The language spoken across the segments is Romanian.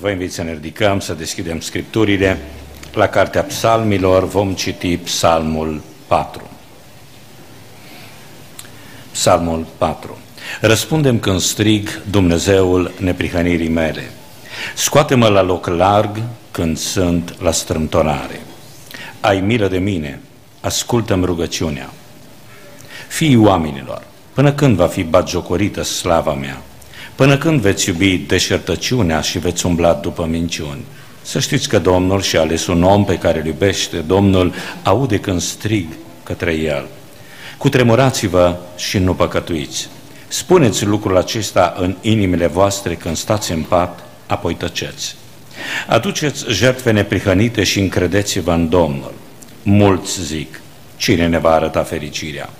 Vă invit să ne ridicăm, să deschidem scripturile. La Cartea Psalmilor vom citi Psalmul 4. Psalmul 4. Răspundem când strig Dumnezeul neprihănirii mele. Scoate-mă la loc larg când sunt la strâmtorare. Ai milă de mine, ascultă-mi rugăciunea. Fii oamenilor, până când va fi bagiocorită slava mea? Până când veți iubi deșertăciunea și veți umbla după minciuni? Să știți că Domnul și-a ales un om pe care îl iubește, Domnul aude când strig către el. Cutremurați-vă și nu păcătuiți. Spuneți lucrul acesta în inimile voastre când stați în pat, apoi tăceți. Aduceți jertfe neprihănite și încredeți-vă în Domnul. Mulți zic, cine ne va arăta fericirea?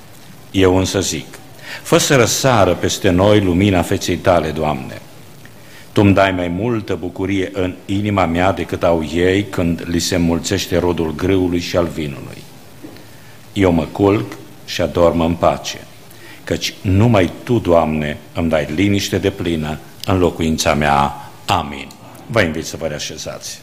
Eu însă zic, fă să răsară peste noi lumina feței tale, Doamne. Tu îmi dai mai multă bucurie în inima mea decât au ei când li se mulțește rodul grâului și al vinului. Eu mă culc și adorm în pace, căci numai Tu, Doamne, îmi dai liniște de plină în locuința mea. Amin. Vă invit să vă reașezați.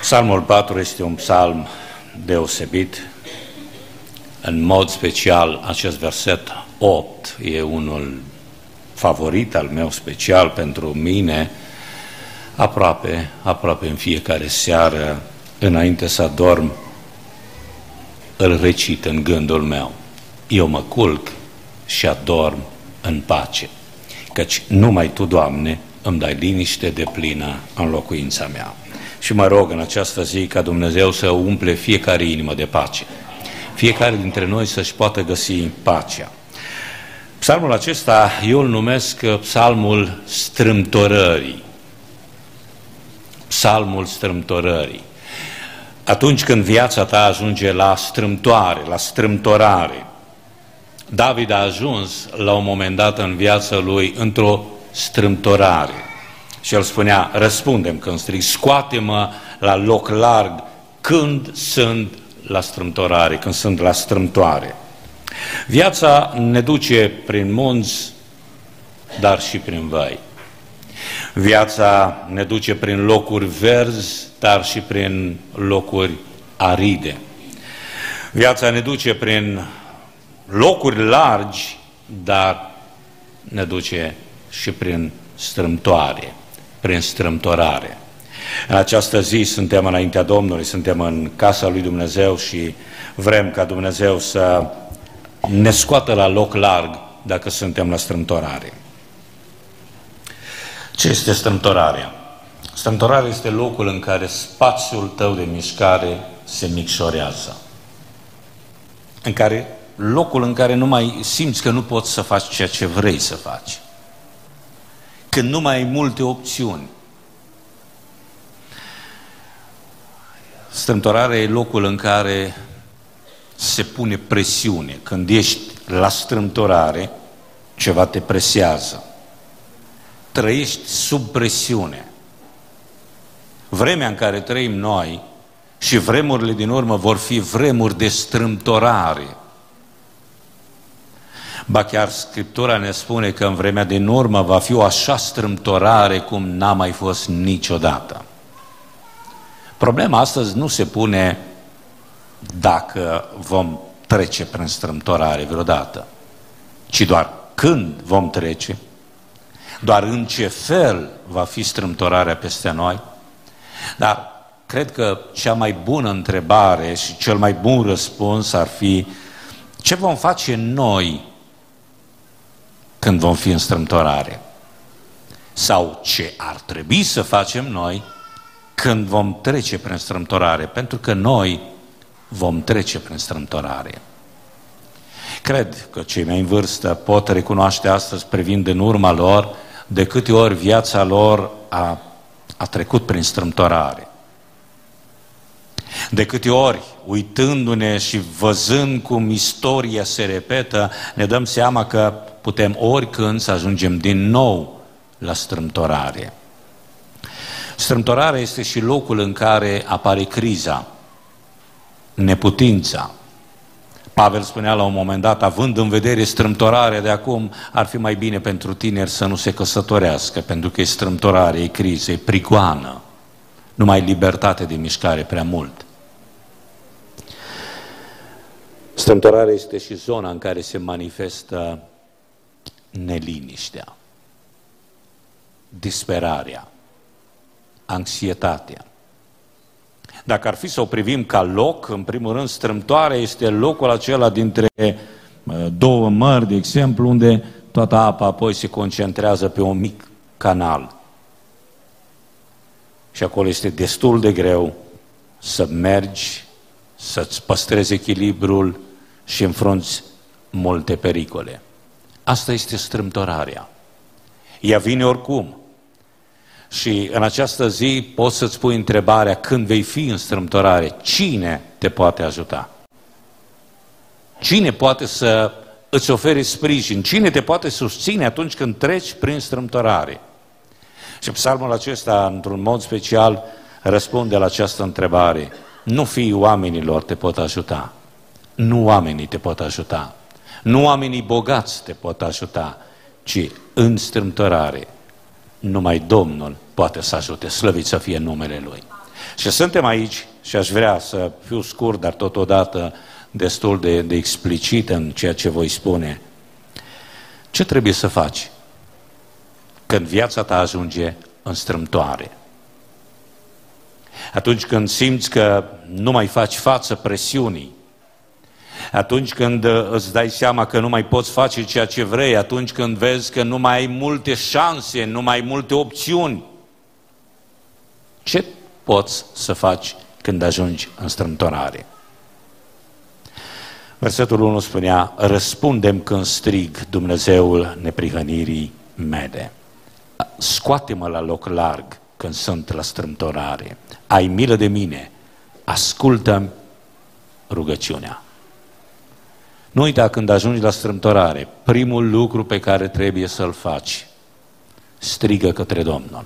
Psalmul 4 este un psalm deosebit. În mod special, acest verset 8 e unul favorit al meu special pentru mine, aproape, aproape în fiecare seară, înainte să adorm, îl recit în gândul meu. Eu mă culc și adorm în pace, căci numai Tu, Doamne, îmi dai liniște de plină în locuința mea. Și mă rog în această zi ca Dumnezeu să umple fiecare inimă de pace. Fiecare dintre noi să-și poată găsi pacea. Psalmul acesta eu îl numesc psalmul strâmtorării. Psalmul strâmtorării. Atunci când viața ta ajunge la strâmtoare, la strâmtorare, David a ajuns la un moment dat în viața lui într-o strâmtorare. Și el spunea, răspundem când strig, scoate-mă la loc larg când sunt la strâmtorare, când sunt la strâmtoare. Viața ne duce prin munți, dar și prin văi. Viața ne duce prin locuri verzi, dar și prin locuri aride. Viața ne duce prin locuri largi, dar ne duce și prin strâmtoare prin strâmtorare. În această zi suntem înaintea Domnului, suntem în casa lui Dumnezeu și vrem ca Dumnezeu să ne scoată la loc larg dacă suntem la strâmtorare. Ce este strâmtorarea? Strâmtorarea este locul în care spațiul tău de mișcare se micșorează. În care, locul în care nu mai simți că nu poți să faci ceea ce vrei să faci când nu mai ai multe opțiuni. Strâmtorarea e locul în care se pune presiune. Când ești la strâmtorare, ceva te presează. Trăiești sub presiune. Vremea în care trăim noi și vremurile din urmă vor fi vremuri de strâmtorare. Ba chiar Scriptura ne spune că în vremea din urmă va fi o așa strâmtorare cum n-a mai fost niciodată. Problema astăzi nu se pune dacă vom trece prin strâmtorare vreodată, ci doar când vom trece, doar în ce fel va fi strâmtorarea peste noi. Dar cred că cea mai bună întrebare și cel mai bun răspuns ar fi ce vom face noi când vom fi în strâmtorare. Sau ce ar trebui să facem noi când vom trece prin strâmtorare, pentru că noi vom trece prin strâmtorare. Cred că cei mai în vârstă pot recunoaște astăzi, privind în urma lor, de câte ori viața lor a, a trecut prin strâmtorare. De câte ori, uitându-ne și văzând cum istoria se repetă, ne dăm seama că putem oricând să ajungem din nou la strâmtorare. Strâmtorarea este și locul în care apare criza, neputința, Pavel spunea la un moment dat, având în vedere strâmtorarea de acum, ar fi mai bine pentru tineri să nu se căsătorească, pentru că e strâmtorare, e criză, e prigoană. Nu mai libertate de mișcare prea mult. Strâmtorarea este și zona în care se manifestă neliniștea, disperarea, anxietatea. Dacă ar fi să o privim ca loc, în primul rând, strâmtoarea este locul acela dintre două mări, de exemplu, unde toată apa apoi se concentrează pe un mic canal. Și acolo este destul de greu să mergi, să-ți păstrezi echilibrul și înfrunți multe pericole. Asta este strâmtorarea. Ea vine oricum. Și în această zi poți să-ți pui întrebarea când vei fi în strâmtorare, cine te poate ajuta? Cine poate să îți ofere sprijin? Cine te poate susține atunci când treci prin strâmtorare? Și psalmul acesta, într-un mod special, răspunde la această întrebare. Nu fii oamenilor te pot ajuta. Nu oamenii te pot ajuta. Nu oamenii bogați te pot ajuta, ci în strâmtorare numai Domnul poate să ajute, slăvit să fie numele Lui. Și suntem aici și aș vrea să fiu scurt, dar totodată destul de, de explicit în ceea ce voi spune. Ce trebuie să faci când viața ta ajunge în strâmtoare? Atunci când simți că nu mai faci față presiunii, atunci când uh, îți dai seama că nu mai poți face ceea ce vrei, atunci când vezi că nu mai ai multe șanse, nu mai ai multe opțiuni, ce poți să faci când ajungi în strâmtorare? Versetul 1 spunea, răspundem când strig Dumnezeul neprihănirii mele. Scoate-mă la loc larg când sunt la strâmtorare. Ai milă de mine, ascultă rugăciunea. Nu uita când ajungi la strâmtorare, primul lucru pe care trebuie să-l faci, strigă către Domnul.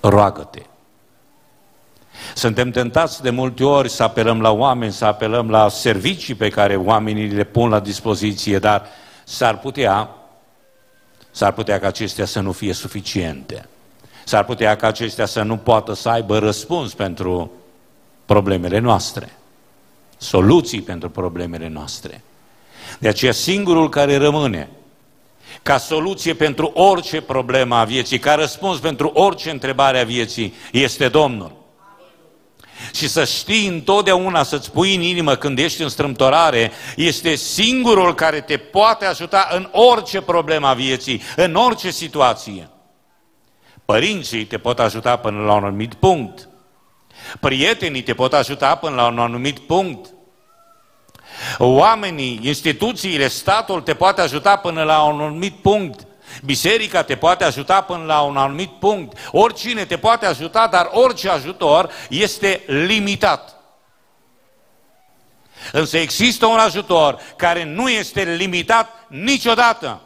Roagă-te. Suntem tentați de multe ori să apelăm la oameni, să apelăm la servicii pe care oamenii le pun la dispoziție, dar s-ar putea, s-ar putea ca acestea să nu fie suficiente. S-ar putea ca acestea să nu poată să aibă răspuns pentru problemele noastre soluții pentru problemele noastre. De aceea singurul care rămâne ca soluție pentru orice problemă a vieții, ca răspuns pentru orice întrebare a vieții, este Domnul. Și să știi întotdeauna, să-ți pui în inimă când ești în strâmtorare, este singurul care te poate ajuta în orice problemă a vieții, în orice situație. Părinții te pot ajuta până la un anumit punct. Prietenii te pot ajuta până la un anumit punct. Oamenii, instituțiile, statul te poate ajuta până la un anumit punct. Biserica te poate ajuta până la un anumit punct. Oricine te poate ajuta, dar orice ajutor este limitat. Însă există un ajutor care nu este limitat niciodată.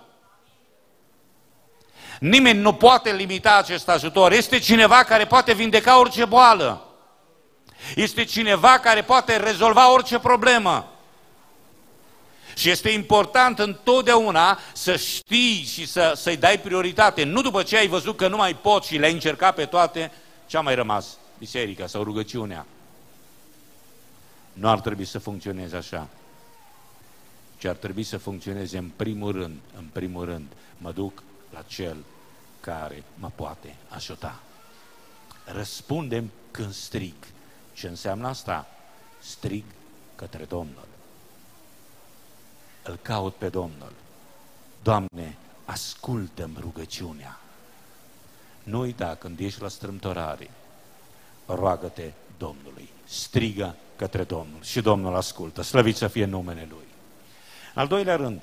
Nimeni nu poate limita acest ajutor. Este cineva care poate vindeca orice boală. Este cineva care poate rezolva orice problemă. Și este important întotdeauna să știi și să, să-i dai prioritate. Nu după ce ai văzut că nu mai poți și le-ai încercat pe toate, ce-a mai rămas? Biserica sau rugăciunea. Nu ar trebui să funcționeze așa. Ci ar trebui să funcționeze în primul rând, în primul rând, mă duc la cel care mă poate ajuta. Răspundem când strig. Ce înseamnă asta? Strig către Domnul. Îl caut pe Domnul. Doamne, ascultă-mi rugăciunea. Nu uita, când ești la strâmtorare, roagă-te Domnului. Strigă către Domnul și Domnul ascultă. Slăvit să fie numele Lui. Al doilea rând,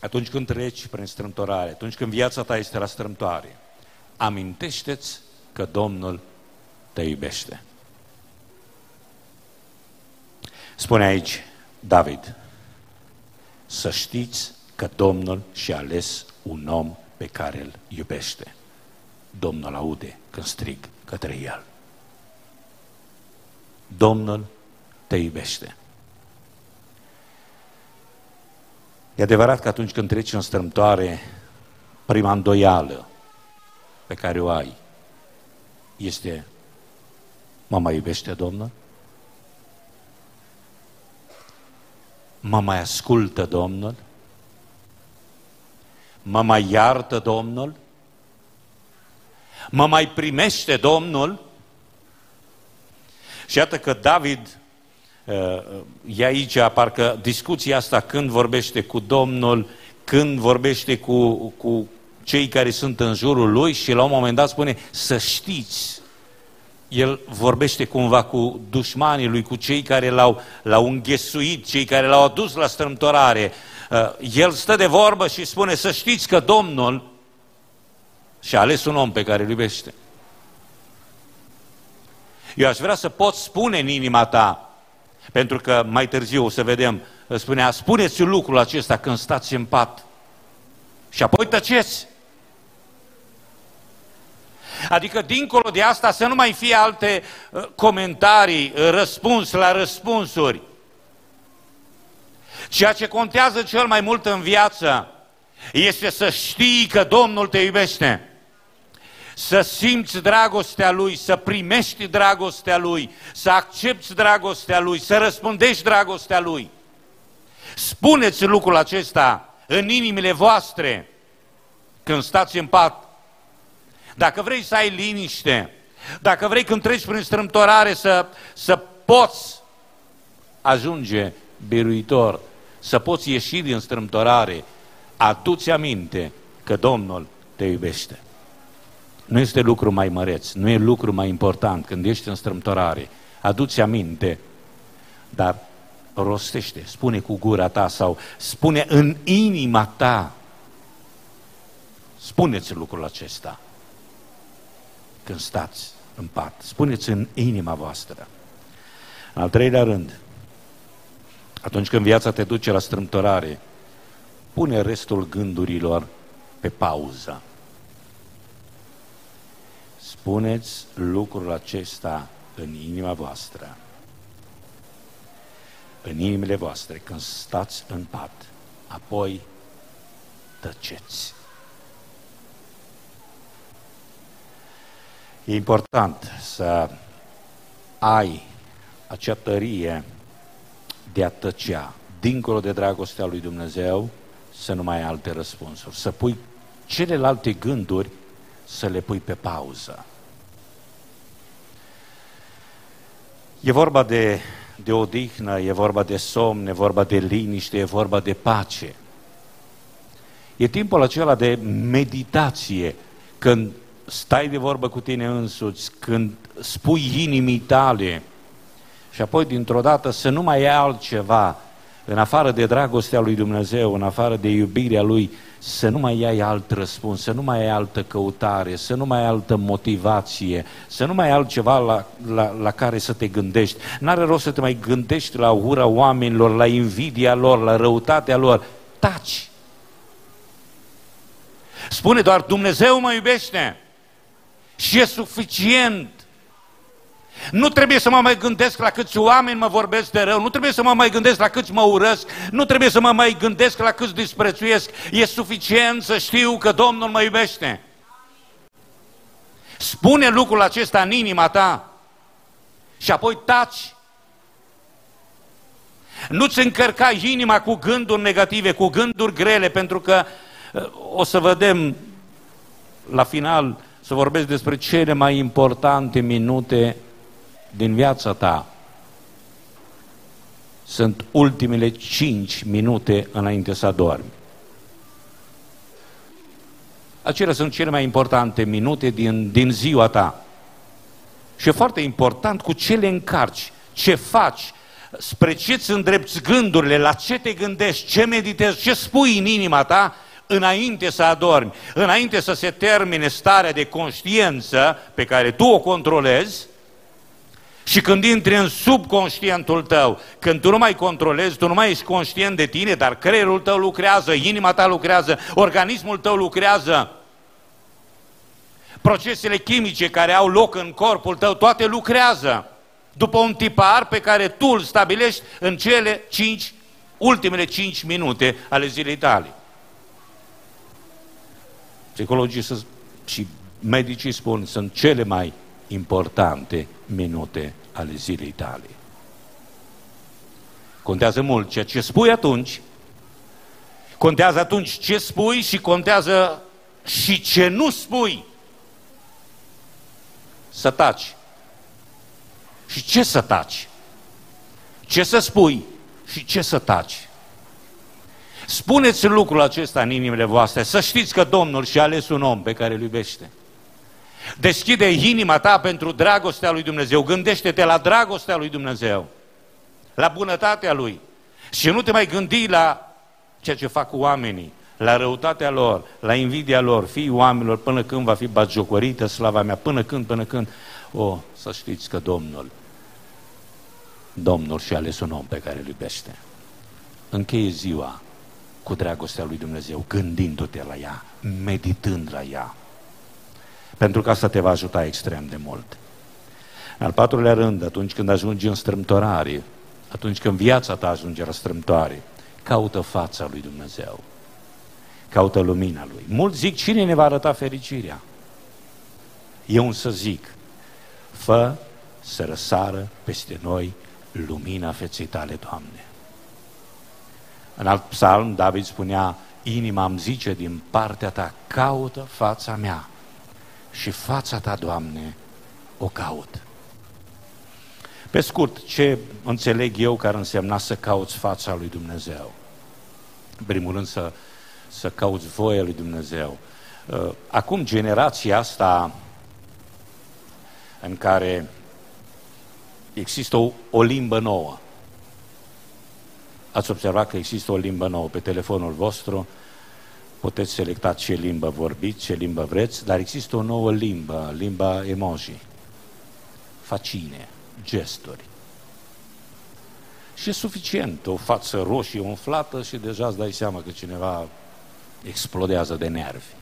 atunci când treci prin strâmtorare, atunci când viața ta este la strâmtoare, amintește-ți că Domnul te iubește. Spune aici David, să știți că Domnul și-a ales un om pe care îl iubește. Domnul aude când strig către el. Domnul te iubește. E adevărat că atunci când treci în strâmtoare, prima îndoială pe care o ai este mă mai iubește Domnul? Mă mai ascultă Domnul? Mă mai iartă Domnul? Mă mai primește Domnul? Și iată că David uh, e aici, parcă discuția asta când vorbește cu Domnul, când vorbește cu, cu cei care sunt în jurul lui și la un moment dat spune să știți. El vorbește cumva cu dușmanii lui, cu cei care l-au, l-au înghesuit, cei care l-au adus la strâmtorare. Uh, el stă de vorbă și spune să știți că Domnul și-a ales un om pe care îl iubește. Eu aș vrea să pot spune în inima ta, pentru că mai târziu o să vedem, spunea, spuneți lucrul acesta când stați în pat și apoi tăceți. Adică dincolo de asta să nu mai fie alte uh, comentarii, uh, răspuns la răspunsuri. Ceea ce contează cel mai mult în viață este să știi că Domnul te iubește să simți dragostea Lui, să primești dragostea Lui, să accepti dragostea Lui, să răspundești dragostea Lui. Spuneți lucrul acesta în inimile voastre când stați în pat. Dacă vrei să ai liniște, dacă vrei când treci prin strâmtorare să, să poți ajunge biruitor, să poți ieși din strâmtorare, adu-ți aminte că Domnul te iubește. Nu este lucru mai măreț, nu e lucru mai important când ești în strâmtorare. Aduți aminte, dar rostește, spune cu gura ta sau spune în inima ta. Spuneți lucrul acesta când stați în pat. Spuneți în inima voastră. În al treilea rând, atunci când viața te duce la strâmtorare, pune restul gândurilor pe pauză. Puneți lucrul acesta în inima voastră. În inimile voastre, când stați în pat, apoi tăceți. E important să ai acea tărie de a tăcea, dincolo de dragostea lui Dumnezeu, să nu mai ai alte răspunsuri, să pui celelalte gânduri, să le pui pe pauză. E vorba de, de odihnă, e vorba de somn, e vorba de liniște, e vorba de pace. E timpul acela de meditație, când stai de vorbă cu tine însuți, când spui inimii tale și apoi dintr-o dată să nu mai ai altceva în afară de dragostea lui Dumnezeu, în afară de iubirea lui, să nu mai ai alt răspuns, să nu mai ai altă căutare, să nu mai ai altă motivație, să nu mai ai altceva la, la, la care să te gândești. N-are rost să te mai gândești la ura oamenilor, la invidia lor, la răutatea lor. Taci! Spune doar Dumnezeu mă iubește și e suficient. Nu trebuie să mă mai gândesc la câți oameni mă vorbesc de rău, nu trebuie să mă mai gândesc la câți mă urăsc, nu trebuie să mă mai gândesc la câți disprețuiesc. E suficient să știu că Domnul mă iubește. Spune lucrul acesta în inima ta și apoi taci. Nu-ți încărca inima cu gânduri negative, cu gânduri grele, pentru că uh, o să vedem la final să vorbesc despre cele mai importante minute din viața ta sunt ultimele cinci minute înainte să adormi. Acelea sunt cele mai importante minute din, din ziua ta. Și e foarte important cu ce le încarci, ce faci, spre ce îți îndrepți gândurile, la ce te gândești, ce meditezi, ce spui în inima ta înainte să adormi, înainte să se termine starea de conștiință pe care tu o controlezi, și când intri în subconștientul tău, când tu nu mai controlezi, tu nu mai ești conștient de tine, dar creierul tău lucrează, inima ta lucrează, organismul tău lucrează, procesele chimice care au loc în corpul tău, toate lucrează după un tipar pe care tu îl stabilești în cele cinci ultimele cinci minute ale zilei tale. Psihologii și medicii spun sunt cele mai importante minute ale zilei tale. Contează mult ceea ce spui atunci, contează atunci ce spui și contează și ce nu spui. Să taci. Și ce să taci? Ce să spui și ce să taci? Spuneți lucrul acesta în inimile voastre, să știți că Domnul și-a ales un om pe care îl iubește. Deschide inima ta pentru dragostea lui Dumnezeu. Gândește-te la dragostea lui Dumnezeu, la bunătatea lui. Și nu te mai gândi la ceea ce fac oamenii, la răutatea lor, la invidia lor, fii oamenilor, până când va fi bagiocorită slava mea, până când, până când. O, să știți că Domnul, Domnul și-a ales un om pe care îl iubește. Încheie ziua cu dragostea lui Dumnezeu, gândindu-te la ea, meditând la ea. Pentru că asta te va ajuta extrem de mult. În al patrulea rând, atunci când ajungi în strâmtorare, atunci când viața ta ajunge la strâmtoare, caută fața lui Dumnezeu. Caută lumina lui. Mulți zic, cine ne va arăta fericirea? Eu să zic, fă să răsară peste noi lumina feței tale, Doamne. În alt psalm, David spunea, inima îmi zice din partea ta, caută fața mea și fața ta, Doamne, o caut. Pe scurt, ce înțeleg eu care însemna să cauți fața lui Dumnezeu? În primul rând să, să cauți voia lui Dumnezeu. Uh, acum generația asta în care există o, o limbă nouă. Ați observat că există o limbă nouă pe telefonul vostru, puteți selecta ce limbă vorbiți, ce limbă vreți, dar există o nouă limbă, limba emoji, facine, gesturi. Și e suficient, o față roșie umflată și deja îți dai seama că cineva explodează de nervi.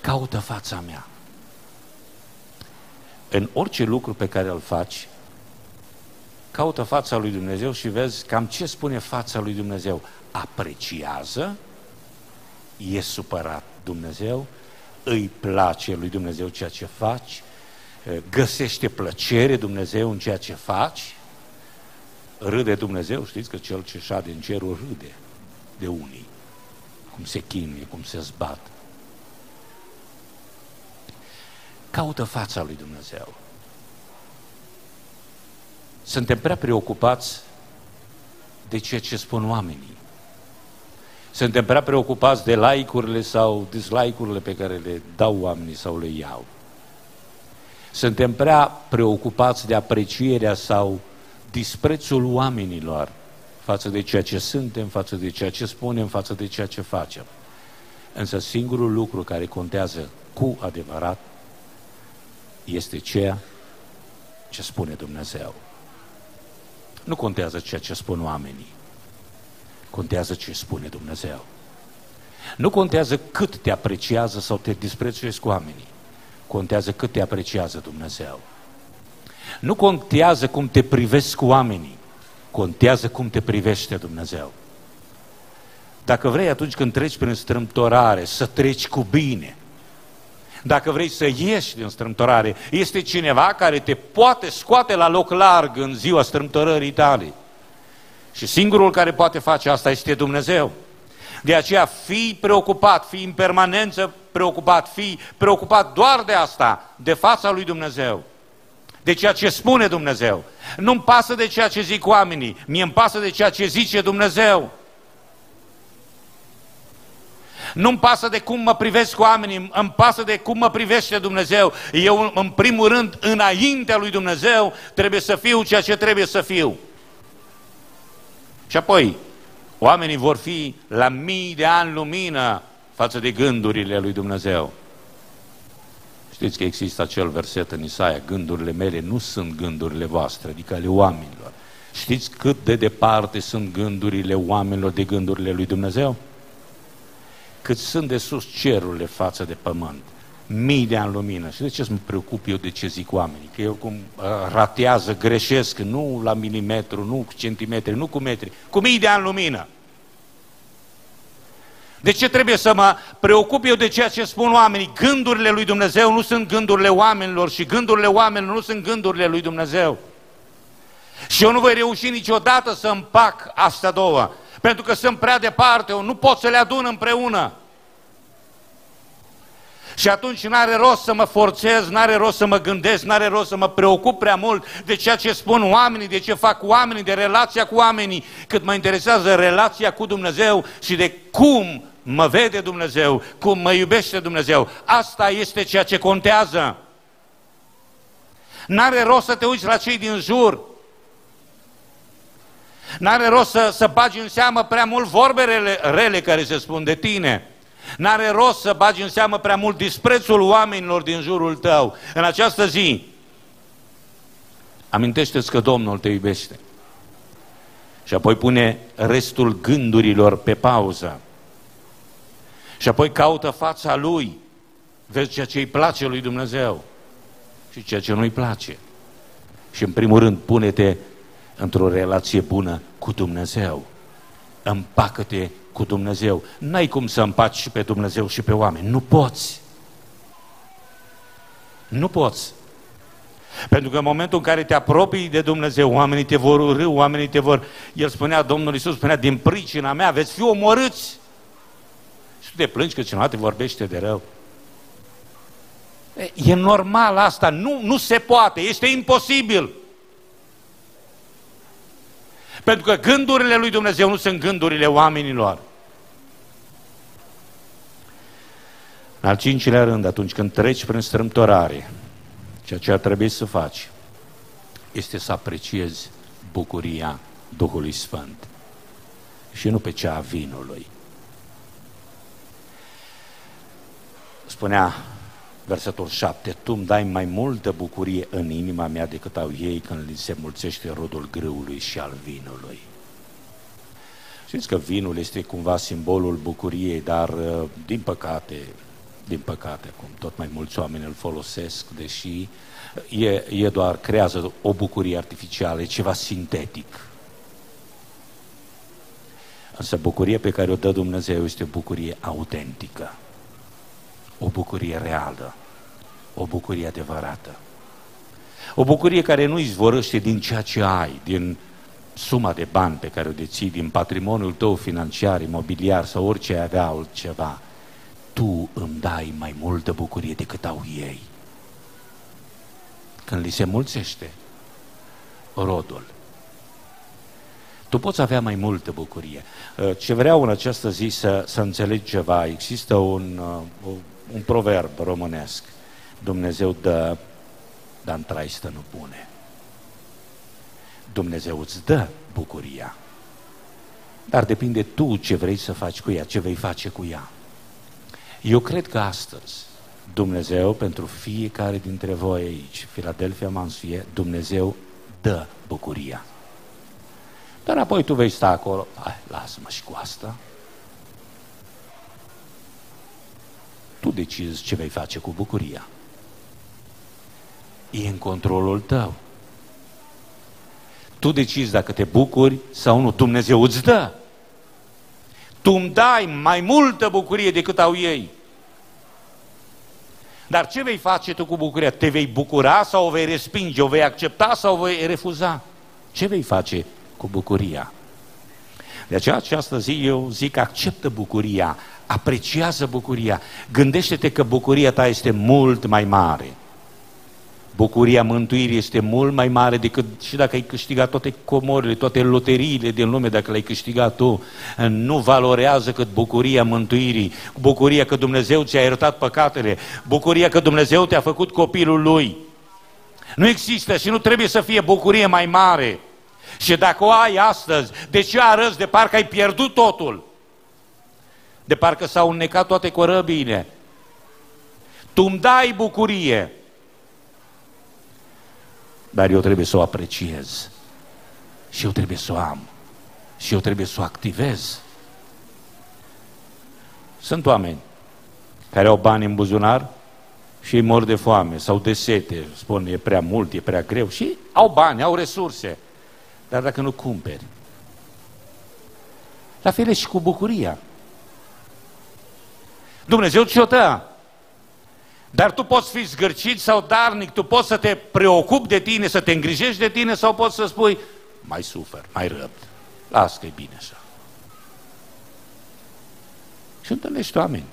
Caută fața mea. În orice lucru pe care îl faci, caută fața lui Dumnezeu și vezi cam ce spune fața lui Dumnezeu. Apreciază, e supărat Dumnezeu, îi place lui Dumnezeu ceea ce faci, găsește plăcere Dumnezeu în ceea ce faci, râde Dumnezeu, știți că cel ce șade în cerul râde de unii, cum se chinuie, cum se zbat. Caută fața lui Dumnezeu. Suntem prea preocupați de ceea ce spun oamenii. Suntem prea preocupați de like-urile sau dislike-urile pe care le dau oamenii sau le iau. Suntem prea preocupați de aprecierea sau disprețul oamenilor față de ceea ce suntem, față de ceea ce spunem, față de ceea ce facem. Însă singurul lucru care contează cu adevărat este ceea ce spune Dumnezeu. Nu contează ceea ce spun oamenii. Contează ce spune Dumnezeu. Nu contează cât te apreciază sau te disprețuiesc oamenii. Contează cât te apreciază Dumnezeu. Nu contează cum te privesc oamenii. Contează cum te privește Dumnezeu. Dacă vrei atunci când treci prin strâmtorare să treci cu bine, dacă vrei să ieși din strâmtorare, este cineva care te poate scoate la loc larg în ziua strâmtorării tale. Și singurul care poate face asta este Dumnezeu. De aceea fii preocupat, fii în permanență preocupat, fii preocupat doar de asta, de fața lui Dumnezeu. De ceea ce spune Dumnezeu. Nu-mi pasă de ceea ce zic oamenii, mie îmi pasă de ceea ce zice Dumnezeu. Nu-mi pasă de cum mă privesc oamenii, îmi pasă de cum mă privește Dumnezeu. Eu, în primul rând, înaintea lui Dumnezeu, trebuie să fiu ceea ce trebuie să fiu. Și apoi, oamenii vor fi la mii de ani lumină față de gândurile lui Dumnezeu. Știți că există acel verset în Isaia, gândurile mele nu sunt gândurile voastre, adică ale oamenilor. Știți cât de departe sunt gândurile oamenilor de gândurile lui Dumnezeu? Cât sunt de sus cerurile față de pământ. mii de ani lumină. Și de ce să mă preocup eu de ce zic oamenii? Că eu cum uh, ratează, greșesc, nu la milimetru, nu cu centimetri, nu cu metri, cu mii de ani lumină. De ce trebuie să mă preocup eu de ceea ce spun oamenii? Gândurile lui Dumnezeu nu sunt gândurile oamenilor și gândurile oamenilor nu sunt gândurile lui Dumnezeu. Și eu nu voi reuși niciodată să împac astea două, pentru că sunt prea departe, eu nu pot să le adun împreună. Și atunci nu are rost să mă forțez, nu are rost să mă gândesc, nu are rost să mă preocup prea mult de ceea ce spun oamenii, de ce fac oamenii, de relația cu oamenii, cât mă interesează relația cu Dumnezeu și de cum mă vede Dumnezeu, cum mă iubește Dumnezeu. Asta este ceea ce contează. N-are rost să te uiți la cei din jur. N-are rost să, să bagi în seamă prea mult vorbele rele care se spun de tine. N-are rost să bagi în seamă prea mult disprețul oamenilor din jurul tău. În această zi, amintește-ți că Domnul te iubește. Și apoi pune restul gândurilor pe pauză. Și apoi caută fața Lui. Vezi ceea ce îi place lui Dumnezeu și ceea ce nu-i place. Și în primul rând, pune-te într-o relație bună cu Dumnezeu. Împacă-te cu Dumnezeu. N-ai cum să împaci și pe Dumnezeu și pe oameni. Nu poți. Nu poți. Pentru că în momentul în care te apropii de Dumnezeu, oamenii te vor urâ, oamenii te vor... El spunea, Domnul Iisus spunea, din pricina mea veți fi omorâți. Și tu te plângi că cineva te vorbește de rău. E normal asta, nu, nu se poate, este imposibil. Pentru că gândurile lui Dumnezeu nu sunt gândurile oamenilor. În al cincilea rând, atunci când treci prin strâmtorare, ceea ce ar trebui să faci este să apreciezi bucuria Duhului Sfânt și nu pe cea a vinului. Spunea versetul 7, Tu îmi dai mai multă bucurie în inima mea decât au ei când li se mulțește rodul grâului și al vinului. Știți că vinul este cumva simbolul bucuriei, dar uh, din păcate, din păcate, cum tot mai mulți oameni îl folosesc, deși e, e doar, creează o bucurie artificială, e ceva sintetic. Însă bucuria pe care o dă Dumnezeu este o bucurie autentică o bucurie reală, o bucurie adevărată. O bucurie care nu izvorăște din ceea ce ai, din suma de bani pe care o deții, din patrimoniul tău financiar, imobiliar sau orice ai avea altceva. Tu îmi dai mai multă bucurie decât au ei. Când li se mulțește rodul, tu poți avea mai multă bucurie. Ce vreau în această zi să, să înțeleg ceva, există un, uh, un proverb românesc. Dumnezeu dă, dar în traistă nu pune. Dumnezeu îți dă bucuria. Dar depinde tu ce vrei să faci cu ea, ce vei face cu ea. Eu cred că astăzi Dumnezeu, pentru fiecare dintre voi aici, Filadelfia Mansfie, Dumnezeu dă bucuria. Dar apoi tu vei sta acolo, hai, lasă-mă și cu asta, Tu decizi ce vei face cu bucuria. E în controlul tău. Tu decizi dacă te bucuri sau nu. Dumnezeu îți dă. Tu îmi dai mai multă bucurie decât au ei. Dar ce vei face tu cu bucuria? Te vei bucura sau o vei respinge? O vei accepta sau o vei refuza? Ce vei face cu bucuria? De aceea această zi eu zic acceptă bucuria, apreciază bucuria. Gândește-te că bucuria ta este mult mai mare. Bucuria mântuirii este mult mai mare decât și dacă ai câștigat toate comorile, toate loteriile din lume, dacă le-ai câștigat tu, nu valorează cât bucuria mântuirii, bucuria că Dumnezeu ți-a iertat păcatele, bucuria că Dumnezeu te-a făcut copilul Lui. Nu există și nu trebuie să fie bucurie mai mare. Și dacă o ai astăzi, de ce arăți de parcă ai pierdut totul? de parcă s-au înnecat toate corăbiile. Tu îmi dai bucurie, dar eu trebuie să o apreciez. Și eu trebuie să o am. Și eu trebuie să o activez. Sunt oameni care au bani în buzunar și ei mor de foame sau de sete, spun e prea mult, e prea greu și au bani, au resurse. Dar dacă nu cumperi, la fel și cu bucuria. Dumnezeu ți-o dă. Dar tu poți fi zgârcit sau darnic, tu poți să te preocupi de tine, să te îngrijești de tine sau poți să spui, mai sufer, mai răbd, las că e bine așa. Și întâlnești oameni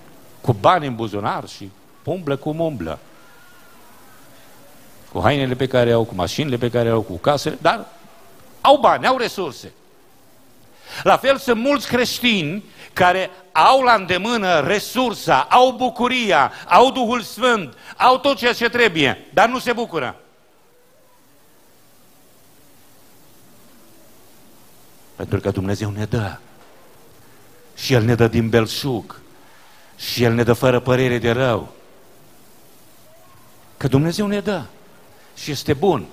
cu bani în buzunar și umblă cum umblă. Cu hainele pe care au, cu mașinile pe care au, cu casele, dar au bani, au resurse. La fel sunt mulți creștini care au la îndemână resursa, au bucuria, au Duhul Sfânt, au tot ceea ce trebuie, dar nu se bucură. Pentru că Dumnezeu ne dă. Și El ne dă din belșug. Și El ne dă fără părere de rău. Că Dumnezeu ne dă. Și este bun.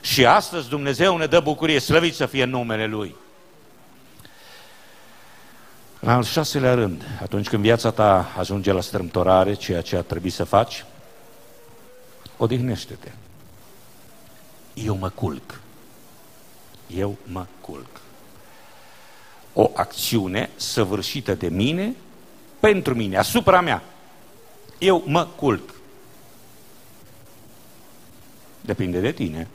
Și astăzi Dumnezeu ne dă bucurie, slăvit să fie numele Lui. La al șaselea rând, atunci când viața ta ajunge la strâmtorare, ceea ce a trebuit să faci, odihnește-te. Eu mă culc. Eu mă culc. O acțiune săvârșită de mine, pentru mine, asupra mea. Eu mă culc. Depinde de tine.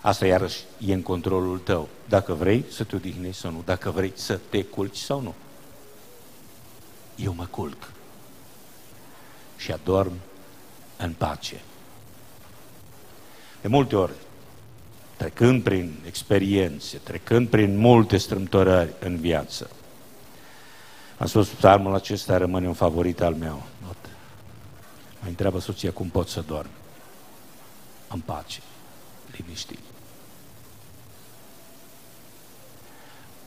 Asta iarăși e în controlul tău. Dacă vrei să te odihnești sau nu, dacă vrei să te culci sau nu eu mă culc și adorm în pace. De multe ori, trecând prin experiențe, trecând prin multe strâmtorări în viață, am spus, psalmul acesta rămâne un favorit al meu. Mă întreabă soția cum pot să dorm. În pace, liniștit.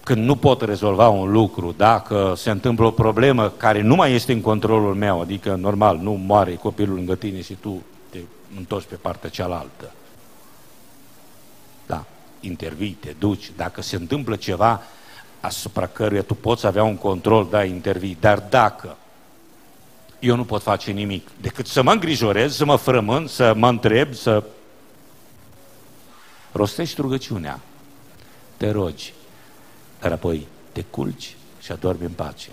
Când nu pot rezolva un lucru, dacă se întâmplă o problemă care nu mai este în controlul meu, adică normal, nu moare copilul lângă tine și tu te întorci pe partea cealaltă. Da, intervii, te duci, dacă se întâmplă ceva asupra căruia tu poți avea un control, da, intervii, dar dacă eu nu pot face nimic decât să mă îngrijorez, să mă frământ, să mă întreb, să rostești rugăciunea, te rogi, dar apoi te culci și adormi în pace.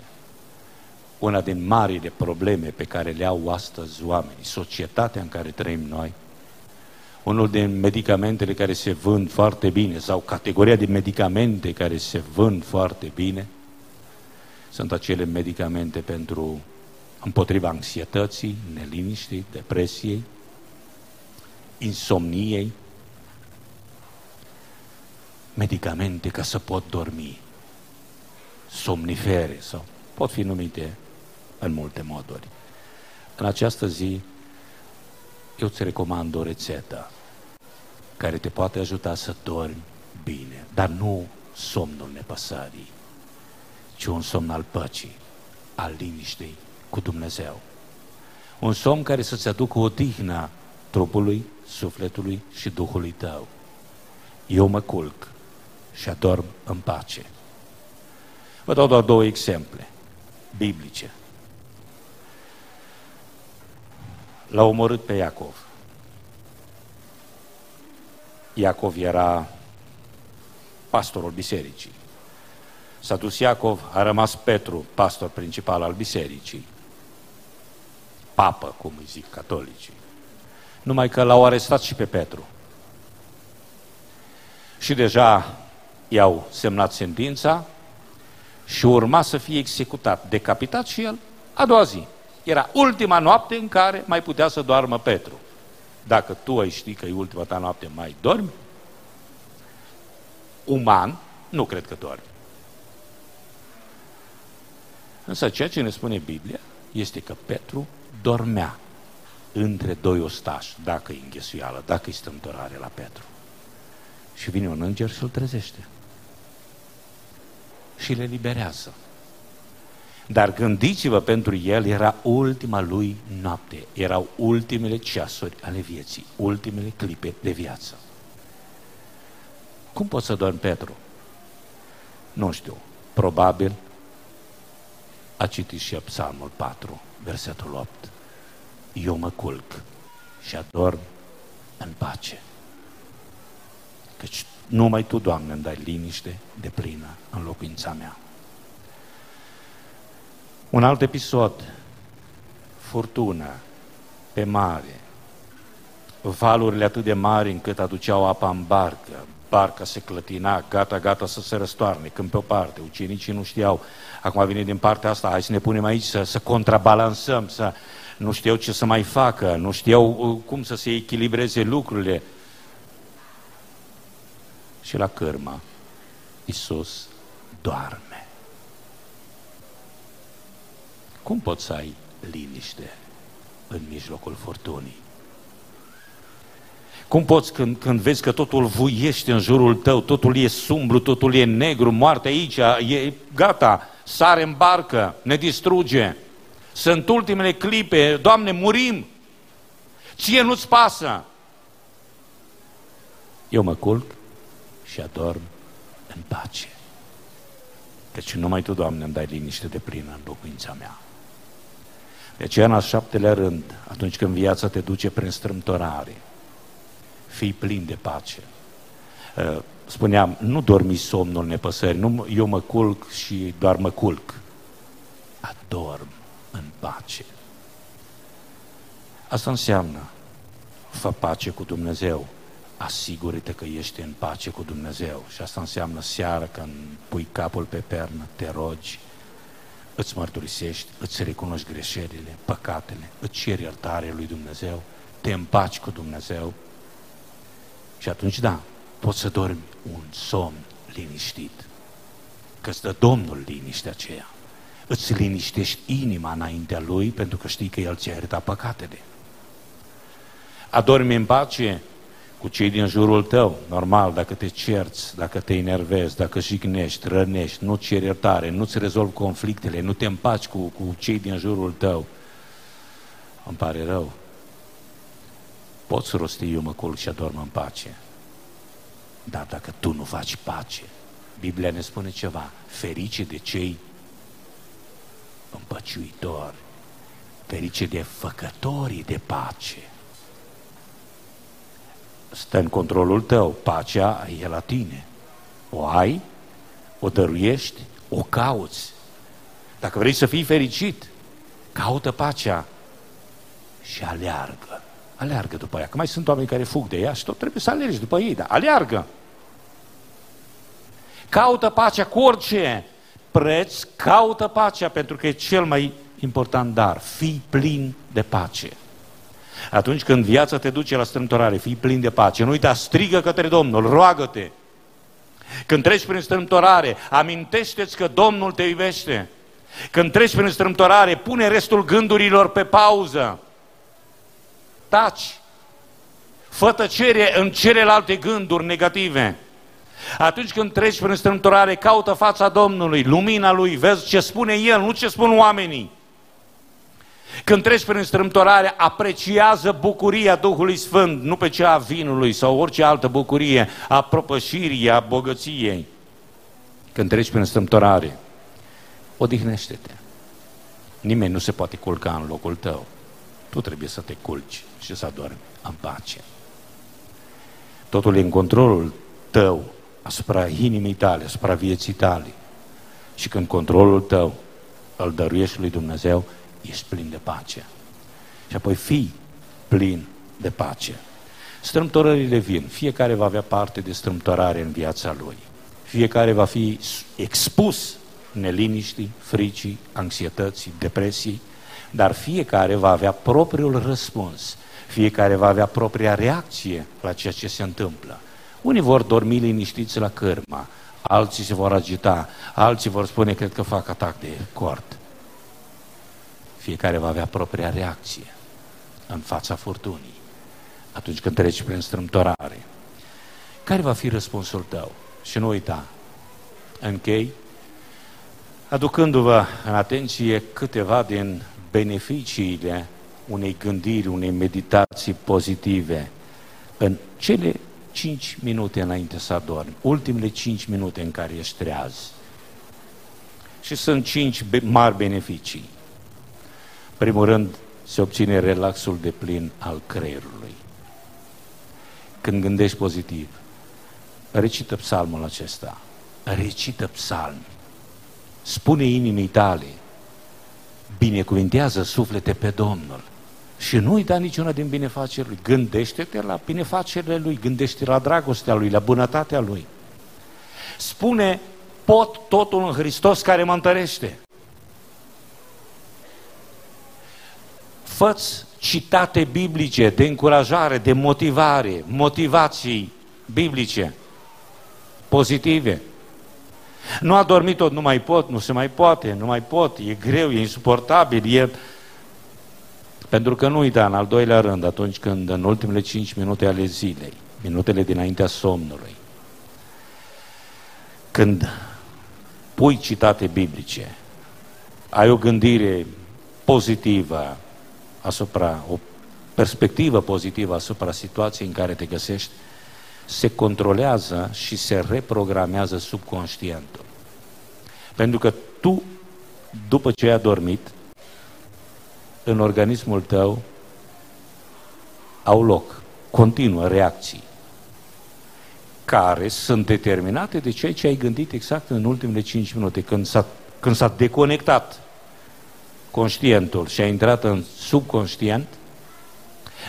Una din marile probleme pe care le au astăzi oamenii, societatea în care trăim noi, unul din medicamentele care se vând foarte bine sau categoria de medicamente care se vând foarte bine sunt acele medicamente pentru împotriva anxietății, neliniștii, depresiei, insomniei, medicamente ca să pot dormi, somnifere sau pot fi numite în multe moduri. În această zi eu îți recomand o rețetă care te poate ajuta să dormi bine, dar nu somnul nepăsării, ci un somn al păcii, al liniștii cu Dumnezeu. Un somn care să-ți aducă o dihnă trupului, sufletului și Duhului tău. Eu mă culc și adorm în pace. Vă dau doar două exemple biblice. L-a omorât pe Iacov. Iacov era pastorul bisericii. S-a dus Iacov, a rămas Petru, pastor principal al bisericii. Papă, cum îi zic catolicii. Numai că l-au arestat și pe Petru. Și deja i-au semnat sentința și urma să fie executat, decapitat și el a doua zi. Era ultima noapte în care mai putea să doarmă Petru. Dacă tu ai ști că e ultima ta noapte, mai dormi? Uman, nu cred că dormi. Însă ceea ce ne spune Biblia este că Petru dormea între doi ostași, dacă e înghesuială, dacă e stâmtorare la Petru. Și vine un înger și îl trezește și le liberează. Dar gândiți-vă, pentru el era ultima lui noapte, erau ultimele ceasuri ale vieții, ultimele clipe de viață. Cum poți să dormi, Petru? Nu știu, probabil a citit și Psalmul 4, versetul 8. eu mă culc și adorm în pace. Căci numai Tu, Doamne, îmi dai liniște de plină în locuința mea. Un alt episod, furtună pe mare, valurile atât de mari încât aduceau apa în barcă, barca se clătina, gata, gata să se răstoarne, când pe o parte, ucenicii nu știau, acum vine din partea asta, hai să ne punem aici să, să contrabalansăm, să nu știau ce să mai facă, nu știau uh, cum să se echilibreze lucrurile. Și la cârmă, Iisus doarme. Cum poți să ai liniște în mijlocul furtunii? Cum poți când, când vezi că totul vuiește în jurul tău, totul e sumbru, totul e negru, moarte aici, e gata, sare în barcă, ne distruge. Sunt ultimele clipe, Doamne, murim. Ție nu-ți pasă. Eu mă culc și adorm în pace. Căci numai Tu, Doamne, îmi dai liniște de plină în locuința mea. De aceea, în al șaptelea rând, atunci când viața te duce prin strâmtorare, fii plin de pace. Uh, spuneam, nu dormi somnul nepăsării, nu, eu mă culc și doar mă culc. Adorm în pace. Asta înseamnă, fă pace cu Dumnezeu, asigură-te că ești în pace cu Dumnezeu. Și asta înseamnă seara când pui capul pe pernă, te rogi, îți mărturisești, îți recunoști greșelile, păcatele, îți ceri iertare lui Dumnezeu, te împaci cu Dumnezeu, și atunci, da, poți să dormi un somn liniștit. Că îți dă Domnul liniștea aceea. Îți liniștești inima înaintea Lui pentru că știi că El ți-a iertat păcatele. Adormi în pace cu cei din jurul tău, normal, dacă te cerți, dacă te enervezi, dacă jignești, rănești, nu ceri iertare, nu-ți rezolvi conflictele, nu te împaci cu, cu cei din jurul tău, îmi pare rău, Poți rosti eu mă culc și adorm în pace. Dar dacă tu nu faci pace, Biblia ne spune ceva, ferice de cei împăciuitori, ferice de făcătorii de pace. Stă în controlul tău, pacea e la tine. O ai, o dăruiești, o cauți. Dacă vrei să fii fericit, caută pacea și aleargă aleargă după ea. Că mai sunt oameni care fug de ea și tot trebuie să alergi după ei, dar aleargă. Caută pacea cu orice preț, caută pacea pentru că e cel mai important dar. Fii plin de pace. Atunci când viața te duce la strâmtorare, fii plin de pace. Nu uita, strigă către Domnul, roagă-te. Când treci prin strâmtorare, amintește-ți că Domnul te iubește. Când treci prin strâmtorare, pune restul gândurilor pe pauză taci. Fă tăcere în celelalte gânduri negative. Atunci când treci prin strâmtorare, caută fața Domnului, lumina Lui, vezi ce spune El, nu ce spun oamenii. Când treci prin strâmtorare, apreciază bucuria Duhului Sfânt, nu pe cea a vinului sau orice altă bucurie, a propășirii, a bogăției. Când treci prin strâmtorare, odihnește-te. Nimeni nu se poate culca în locul tău. Tu trebuie să te culci și să adormi în pace. Totul e în controlul tău asupra inimii tale, asupra vieții tale. Și când controlul tău îl dăruiești lui Dumnezeu, ești plin de pace. Și apoi fii plin de pace. Strâmtorările vin, fiecare va avea parte de strâmtorare în viața lui. Fiecare va fi expus neliniștii, fricii, anxietății, depresii, dar fiecare va avea propriul răspuns fiecare va avea propria reacție la ceea ce se întâmplă. Unii vor dormi liniștiți la cârma, alții se vor agita, alții vor spune, cred că fac atac de cort. Fiecare va avea propria reacție în fața furtunii, atunci când treci prin strâmtorare. Care va fi răspunsul tău? Și nu uita, închei, aducându-vă în atenție câteva din beneficiile unei gândiri, unei meditații pozitive în cele cinci minute înainte să adormi, ultimele cinci minute în care ești treaz. Și sunt cinci mari beneficii. Primul rând, se obține relaxul de plin al creierului. Când gândești pozitiv, recită psalmul acesta, recită psalm, spune inimii tale, binecuvintează suflete pe Domnul și nu uita niciuna din binefacerile lui. Gândește-te la binefacerile lui, gândește la dragostea lui, la bunătatea lui. Spune, pot totul în Hristos care mă întărește. Făți citate biblice de încurajare, de motivare, motivații biblice, pozitive. Nu a dormit tot, nu mai pot, nu se mai poate, nu mai pot, e greu, e insuportabil, e... Pentru că nu uita, în al doilea rând, atunci când în ultimele cinci minute ale zilei, minutele dinaintea somnului, când pui citate biblice, ai o gândire pozitivă asupra, o perspectivă pozitivă asupra situației în care te găsești, se controlează și se reprogramează subconștientul. Pentru că tu, după ce ai adormit, în organismul tău au loc, continuă reacții care sunt determinate de ceea ce ai gândit exact în ultimele 5 minute, când s-a, când s-a deconectat conștientul și a intrat în subconștient,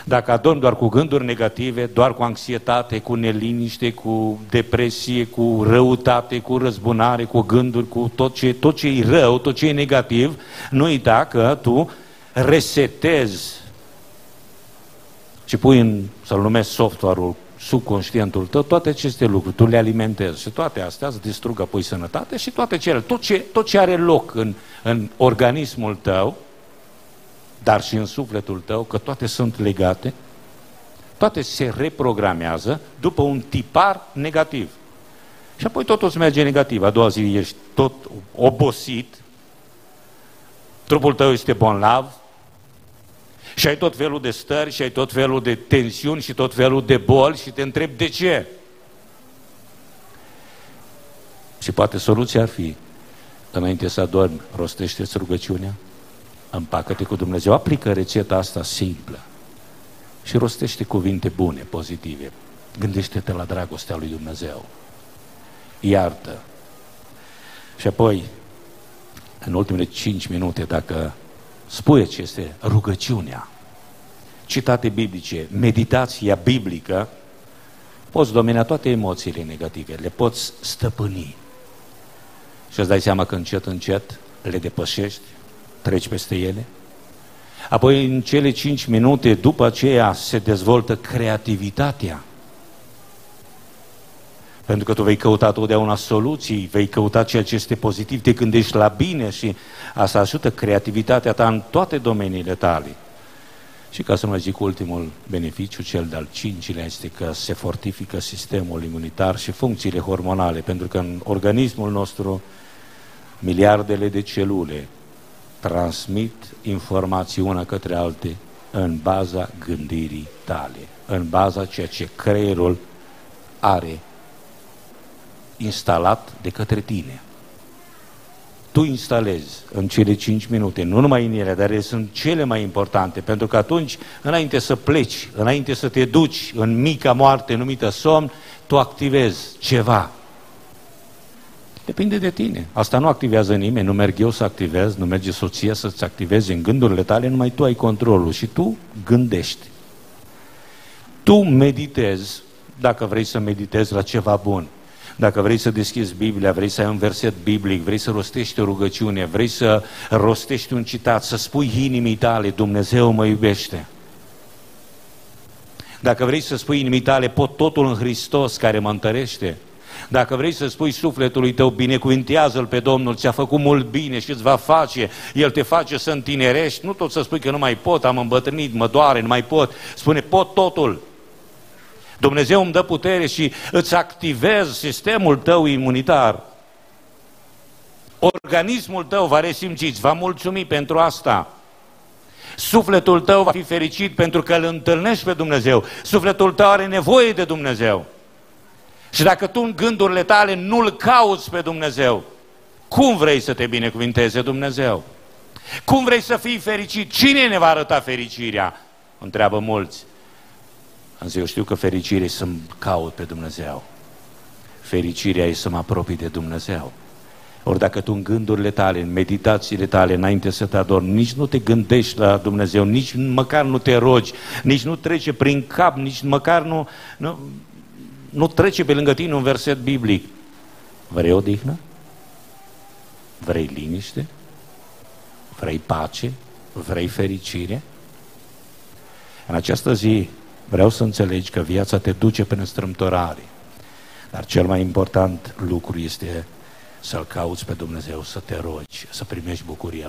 dacă adormi doar cu gânduri negative, doar cu anxietate, cu neliniște, cu depresie, cu răutate, cu răzbunare, cu gânduri, cu tot ce, tot ce e rău, tot ce e negativ, nu uita că tu resetezi și pui în, să-l numesc software-ul subconștientul tău, toate aceste lucruri, tu le alimentezi și toate astea îți distrug apoi sănătate și toate cele, tot ce, tot ce are loc în, în organismul tău, dar și în sufletul tău, că toate sunt legate, toate se reprogramează după un tipar negativ. Și apoi totul se merge negativ. A doua zi ești tot obosit, trupul tău este bonlav, și ai tot felul de stări, și ai tot felul de tensiuni, și tot felul de boli, și te întrebi de ce. Și poate soluția ar fi, înainte să adormi, rostește-ți rugăciunea, împacă-te cu Dumnezeu, aplică rețeta asta simplă și rostește cuvinte bune, pozitive. Gândește-te la dragostea lui Dumnezeu. Iartă. Și apoi, în ultimele cinci minute, dacă spui ce este rugăciunea, citate biblice, meditația biblică, poți domina toate emoțiile negative, le poți stăpâni. Și îți dai seama că încet, încet le depășești, treci peste ele. Apoi, în cele cinci minute după aceea, se dezvoltă creativitatea. Pentru că tu vei căuta totdeauna soluții, vei căuta ceea ce este pozitiv, te gândești la bine și asta ajută creativitatea ta în toate domeniile tale. Și ca să nu zic ultimul beneficiu, cel de-al cincilea, este că se fortifică sistemul imunitar și funcțiile hormonale, pentru că în organismul nostru miliardele de celule transmit informații una către alte în baza gândirii tale, în baza ceea ce creierul are instalat de către tine. Tu instalezi în cele 5 minute, nu numai în ele, dar ele sunt cele mai importante, pentru că atunci, înainte să pleci, înainte să te duci în mica moarte numită somn, tu activezi ceva Depinde de tine. Asta nu activează nimeni, nu merg eu să activez, nu merge soția să-ți activezi în gândurile tale, numai tu ai controlul și tu gândești. Tu meditezi, dacă vrei să meditezi la ceva bun. Dacă vrei să deschizi Biblia, vrei să ai un verset biblic, vrei să rostești o rugăciune, vrei să rostești un citat, să spui inimii tale, Dumnezeu mă iubește. Dacă vrei să spui inimii tale, pot totul în Hristos care mă întărește, dacă vrei să spui sufletului tău, binecuvintează-L pe Domnul, ți-a făcut mult bine și îți va face, El te face să întinerești, nu tot să spui că nu mai pot, am îmbătrânit, mă doare, nu mai pot. Spune, pot totul. Dumnezeu îmi dă putere și îți activez sistemul tău imunitar. Organismul tău va resimți, îți va mulțumi pentru asta. Sufletul tău va fi fericit pentru că îl întâlnești pe Dumnezeu. Sufletul tău are nevoie de Dumnezeu. Și dacă tu în gândurile tale nu-L cauți pe Dumnezeu, cum vrei să te binecuvinteze Dumnezeu? Cum vrei să fii fericit? Cine ne va arăta fericirea? Întreabă mulți. Însă eu știu că fericirea e să-mi caut pe Dumnezeu. Fericirea e să mă apropii de Dumnezeu. Ori dacă tu în gândurile tale, în meditațiile tale, înainte să te adormi, nici nu te gândești la Dumnezeu, nici măcar nu te rogi, nici nu trece prin cap, nici măcar nu, nu, nu trece pe lângă tine un verset biblic. Vrei odihnă? Vrei liniște? Vrei pace? Vrei fericire? În această zi vreau să înțelegi că viața te duce prin strâmtorare. Dar cel mai important lucru este să-L cauți pe Dumnezeu, să te rogi, să primești bucuria Lui.